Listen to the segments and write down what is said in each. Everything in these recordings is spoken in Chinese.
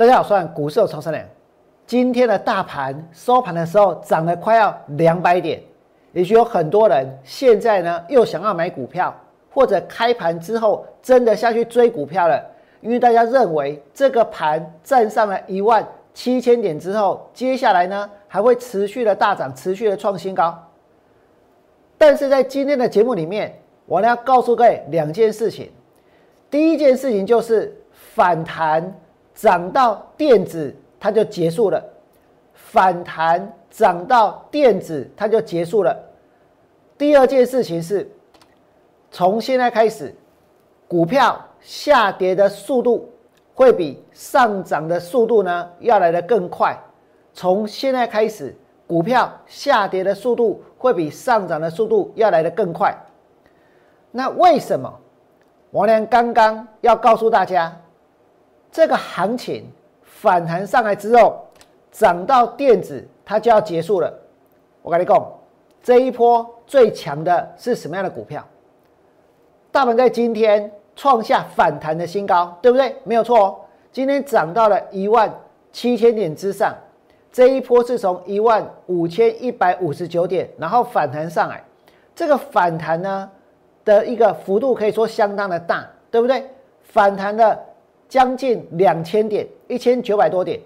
大家好，我是股市超生良。今天的大盘收盘的时候涨了快要两百点，也许有很多人现在呢又想要买股票，或者开盘之后真的下去追股票了，因为大家认为这个盘站上了一万七千点之后，接下来呢还会持续的大涨，持续的创新高。但是在今天的节目里面，我呢要告诉各位两件事情。第一件事情就是反弹涨到电子，它就结束了；反弹涨到电子，它就结束了。第二件事情是，从现在开始，股票下跌的速度会比上涨的速度呢要来的更快。从现在开始，股票下跌的速度会比上涨的速度要来的更快。那为什么？王良刚刚要告诉大家，这个行情反弹上来之后，涨到电子，它就要结束了。我跟你讲，这一波最强的是什么样的股票？大盘在今天创下反弹的新高，对不对？没有错哦。今天涨到了一万七千点之上，这一波是从一万五千一百五十九点，然后反弹上来。这个反弹呢？的一个幅度可以说相当的大，对不对？反弹了将近两千点，一千九百多点。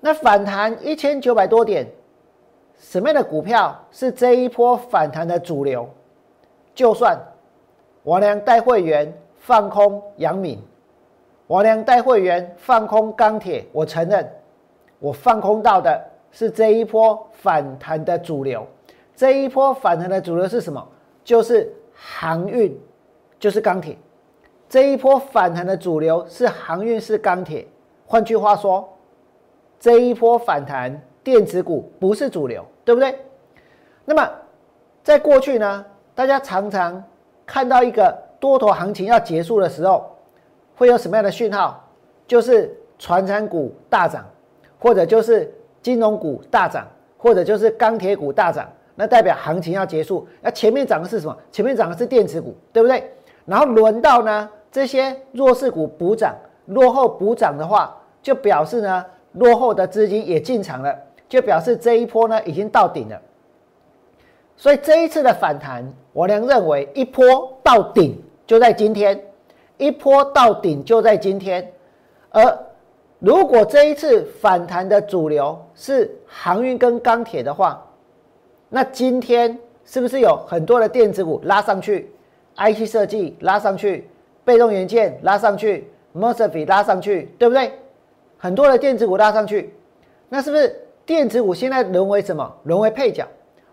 那反弹一千九百多点，什么样的股票是这一波反弹的主流？就算王良带会员放空阳敏，王良带会员放空钢铁，我承认我放空到的是这一波反弹的主流。这一波反弹的主流是什么？就是航运，就是钢铁。这一波反弹的主流是航运，是钢铁。换句话说，这一波反弹，电子股不是主流，对不对？那么，在过去呢，大家常常看到一个多头行情要结束的时候，会有什么样的讯号？就是船产股大涨，或者就是金融股大涨，或者就是钢铁股大涨。那代表行情要结束，那前面涨的是什么？前面涨的是电子股，对不对？然后轮到呢这些弱势股补涨，落后补涨的话，就表示呢落后的资金也进场了，就表示这一波呢已经到顶了。所以这一次的反弹，我良认为一波到顶就在今天，一波到顶就在今天。而如果这一次反弹的主流是航运跟钢铁的话，那今天是不是有很多的电子股拉上去，IC 设计拉上去，被动元件拉上去 m o s f e t 拉上去，对不对？很多的电子股拉上去，那是不是电子股现在沦为什么？沦为配角，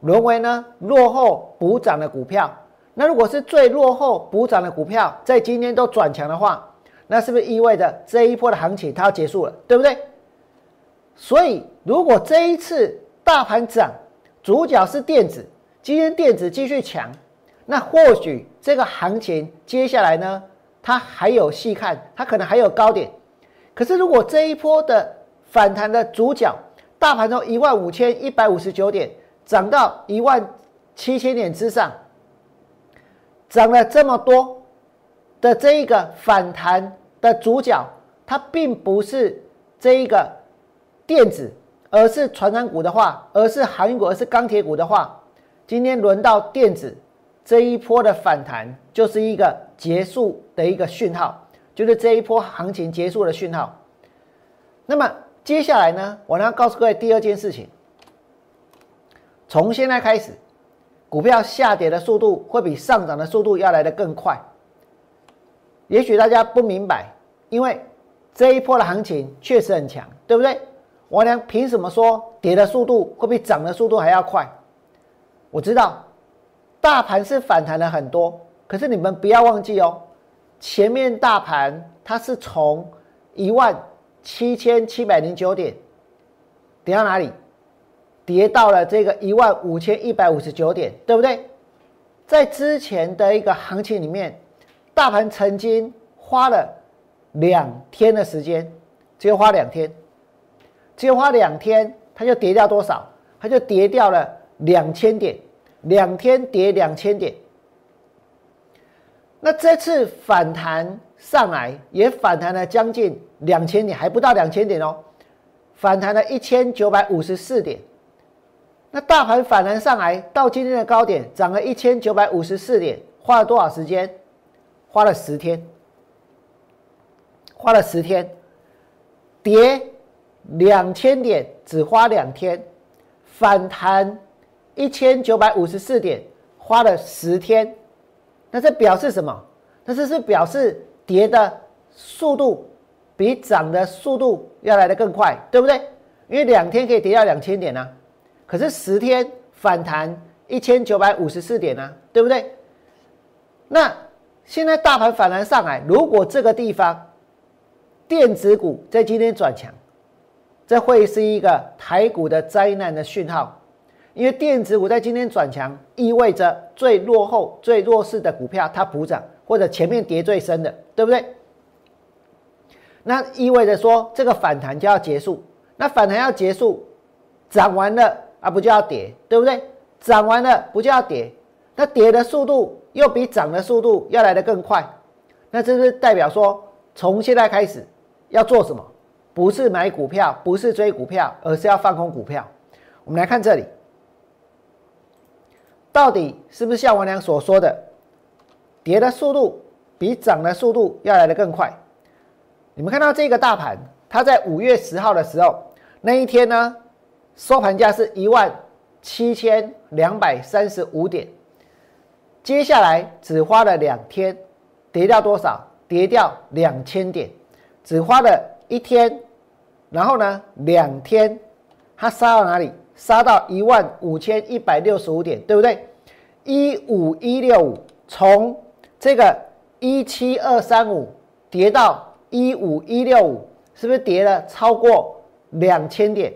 沦为呢落后补涨的股票。那如果是最落后补涨的股票在今天都转强的话，那是不是意味着这一波的行情它要结束了，对不对？所以如果这一次大盘涨，主角是电子，今天电子继续强，那或许这个行情接下来呢，它还有细看，它可能还有高点。可是如果这一波的反弹的主角，大盘从一万五千一百五十九点涨到一万七千点之上，涨了这么多的这一个反弹的主角，它并不是这一个电子。而是传染股的话，而是航运股，而是钢铁股的话，今天轮到电子这一波的反弹，就是一个结束的一个讯号，就是这一波行情结束的讯号。那么接下来呢，我要告诉各位第二件事情，从现在开始，股票下跌的速度会比上涨的速度要来的更快。也许大家不明白，因为这一波的行情确实很强，对不对？王良凭什么说跌的速度会比涨的速度还要快？我知道大盘是反弹了很多，可是你们不要忘记哦，前面大盘它是从一万七千七百零九点跌到哪里？跌到了这个一万五千一百五十九点，对不对？在之前的一个行情里面，大盘曾经花了两天的时间，只有花两天。只有花两天，它就跌掉多少？它就跌掉了两千点，两天跌两千点。那这次反弹上来也反弹了将近两千点，还不到两千点哦，反弹了一千九百五十四点。那大盘反弹上来到今天的高点，涨了一千九百五十四点，花了多少时间？花了十天，花了十天，跌两千点只花两天，反弹一千九百五十四点花了十天，那这表示什么？那这是表示跌的速度比涨的速度要来的更快，对不对？因为两天可以跌到两千点呢。可是十天反弹一千九百五十四点呢，对不对？那现在大盘反弹上来，如果这个地方电子股在今天转强，这会是一个台股的灾难的讯号，因为电子股在今天转强，意味着最落后、最弱势的股票它补涨，或者前面跌最深的，对不对？那意味着说这个反弹就要结束，那反弹要结束，涨完了。啊，不就要跌，对不对？涨完了不就要跌？那跌的速度又比涨的速度要来的更快，那这是代表说，从现在开始要做什么？不是买股票，不是追股票，而是要放空股票。我们来看这里，到底是不是像王良所说的，跌的速度比涨的速度要来的更快？你们看到这个大盘，它在五月十号的时候那一天呢？收盘价是一万七千两百三十五点，接下来只花了两天，跌掉多少？跌掉两千点，只花了一天，然后呢，两天，它杀到哪里？杀到一万五千一百六十五点，对不对？一五一六五，从这个一七二三五跌到一五一六五，是不是跌了超过两千点？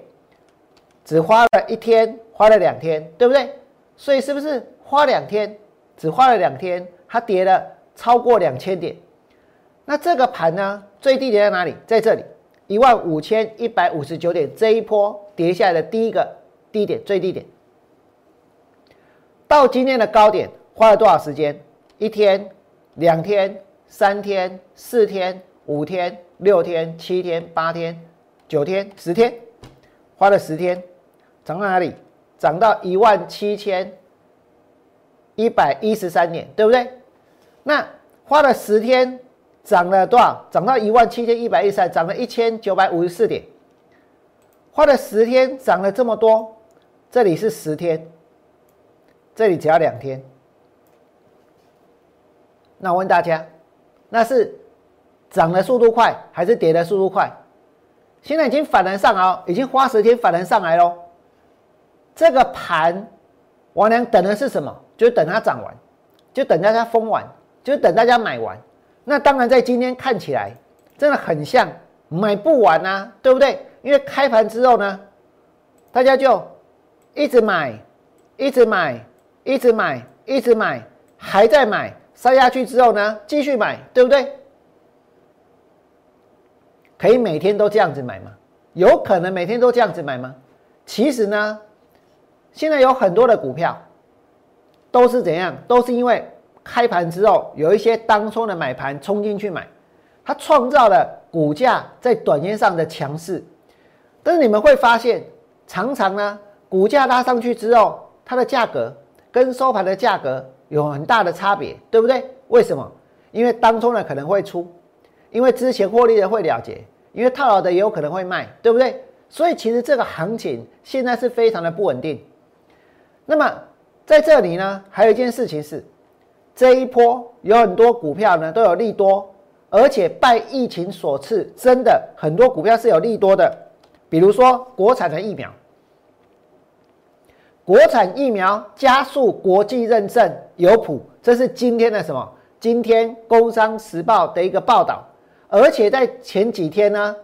只花了一天，花了两天，对不对？所以是不是花两天，只花了两天，它跌了超过两千点？那这个盘呢，最低点在哪里？在这里，一万五千一百五十九点，这一波跌下来的第一个低点，最低点。到今天的高点花了多少时间？一天、两天、三天、四天、五天、六天、七天、八天、九天、十天，花了十天。涨到哪里？涨到一万七千一百一十三点，对不对？那花了十天，涨了多少？涨到一万七千一百一十三，涨了一千九百五十四点。花了十天，涨了这么多。这里是十天，这里只要两天。那我问大家，那是涨的速度快还是跌的速度快？现在已经反弹上来，已经花十天反弹上来喽。这个盘，王良等的是什么？就等它涨完，就等大家封完，就等大家买完。那当然，在今天看起来，真的很像买不完啊，对不对？因为开盘之后呢，大家就一直买，一直买，一直买，一直买，还在买，杀下去之后呢，继续买，对不对？可以每天都这样子买吗？有可能每天都这样子买吗？其实呢。现在有很多的股票都是怎样？都是因为开盘之后有一些当冲的买盘冲进去买，它创造了股价在短线上的强势。但是你们会发现，常常呢，股价拉上去之后，它的价格跟收盘的价格有很大的差别，对不对？为什么？因为当冲的可能会出，因为之前获利的会了结，因为套牢的也有可能会卖，对不对？所以其实这个行情现在是非常的不稳定。那么在这里呢，还有一件事情是，这一波有很多股票呢都有利多，而且拜疫情所赐，真的很多股票是有利多的。比如说国产的疫苗，国产疫苗加速国际认证有谱，这是今天的什么？今天《工商时报》的一个报道。而且在前几天呢，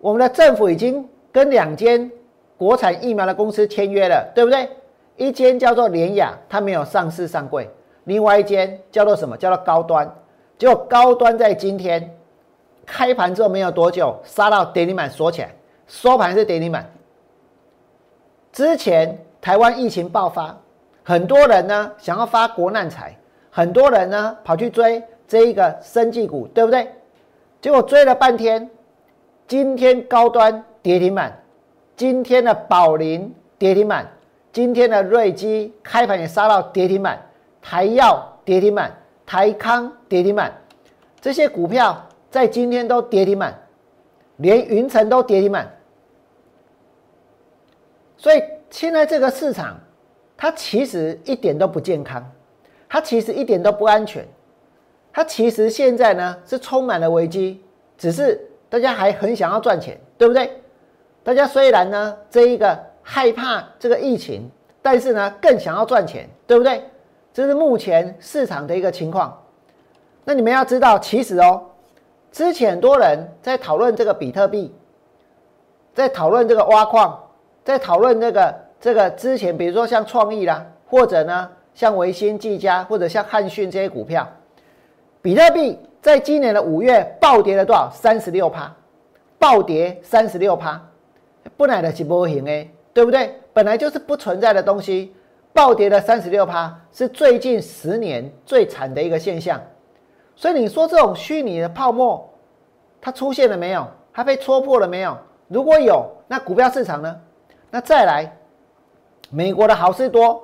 我们的政府已经跟两间国产疫苗的公司签约了，对不对？一间叫做联雅，它没有上市上柜；另外一间叫做什么？叫做高端。结果高端在今天开盘之后没有多久，杀到跌停板锁起来，收盘是跌停板。之前台湾疫情爆发，很多人呢想要发国难财，很多人呢跑去追这一个生技股，对不对？结果追了半天，今天高端跌停板，今天的宝林跌停板，今天的瑞基开盘也杀到跌停板，台药跌停板，台康跌停板，这些股票在今天都跌停板，连云层都跌停板。所以现在这个市场，它其实一点都不健康，它其实一点都不安全，它其实现在呢是充满了危机，只是大家还很想要赚钱，对不对？大家虽然呢这一个害怕这个疫情，但是呢更想要赚钱，对不对？这是目前市场的一个情况。那你们要知道，其实哦，之前很多人在讨论这个比特币，在讨论这个挖矿。在讨论那个这个之前，比如说像创意啦，或者呢像维新、技嘉，或者像汉讯这些股票，比特币在今年的五月暴跌了多少？三十六趴，暴跌三十六趴，不乃的是波行哎，对不对？本来就是不存在的东西，暴跌了三十六趴，是最近十年最惨的一个现象。所以你说这种虚拟的泡沫，它出现了没有？它被戳破了没有？如果有，那股票市场呢？那再来，美国的好事多，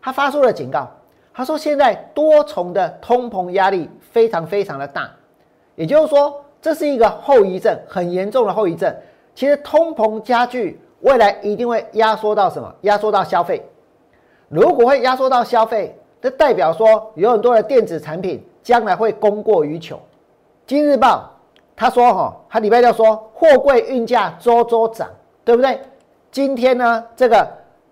他发出了警告，他说现在多重的通膨压力非常非常的大，也就是说这是一个后遗症，很严重的后遗症。其实通膨加剧，未来一定会压缩到什么？压缩到消费。如果会压缩到消费，这代表说有很多的电子产品将来会供过于求。今日报他说哈，他礼拜六说货柜运价周周涨，对不对？今天呢，这个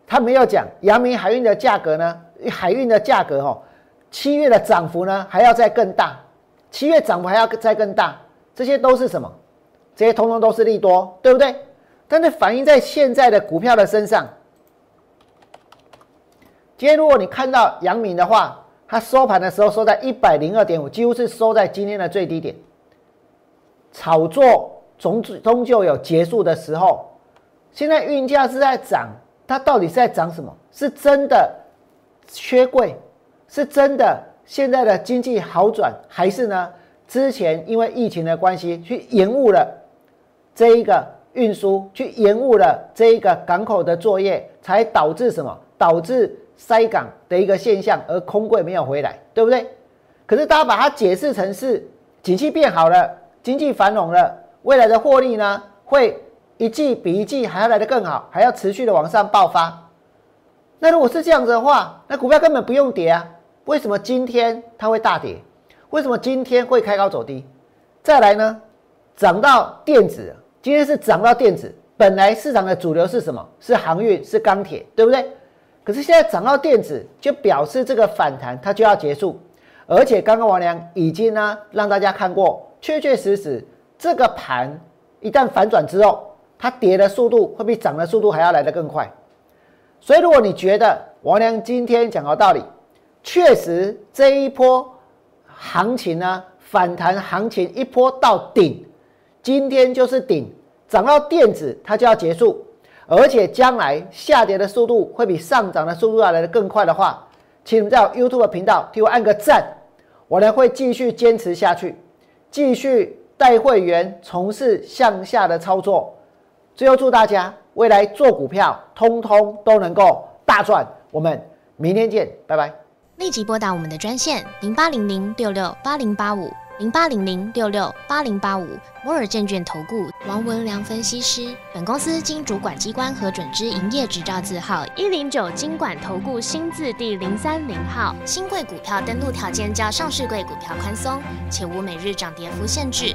他没有讲阳明海运的价格呢，海运的价格哦，七月的涨幅呢还要再更大，七月涨幅还要再更大，这些都是什么？这些通通都是利多，对不对？但是反映在现在的股票的身上，今天如果你看到阳明的话，它收盘的时候收在一百零二点五，几乎是收在今天的最低点，炒作终终究有结束的时候。现在运价是在涨，它到底是在涨什么？是真的缺柜，是真的现在的经济好转，还是呢？之前因为疫情的关系去延误了这一个运输，去延误了这一个港口的作业，才导致什么？导致塞港的一个现象，而空柜没有回来，对不对？可是大家把它解释成是景气变好了，经济繁荣了，未来的获利呢会？一季比一季还要来得更好，还要持续的往上爆发。那如果是这样子的话，那股票根本不用跌啊？为什么今天它会大跌？为什么今天会开高走低？再来呢？涨到电子，今天是涨到电子。本来市场的主流是什么？是航运，是钢铁，对不对？可是现在涨到电子，就表示这个反弹它就要结束。而且刚刚王良已经呢让大家看过，确确实实这个盘一旦反转之后。它跌的速度会比涨的速度还要来得更快，所以如果你觉得王良今天讲的道理，确实这一波行情呢反弹行情一波到顶，今天就是顶，涨到电子它就要结束，而且将来下跌的速度会比上涨的速度要来得更快的话，请你们在 YouTube 频道替我按个赞，我呢会继续坚持下去，继续带会员从事向下的操作。最后祝大家未来做股票，通通都能够大赚。我们明天见，拜拜。立即拨打我们的专线零八零零六六八零八五零八零零六六八零八五摩尔证券投顾王文良分析师。本公司经主管机关核准之营业执照字号一零九金管投顾新字第零三零号。新贵股票登录条件较上市贵股票宽松，且无每日涨跌幅限制。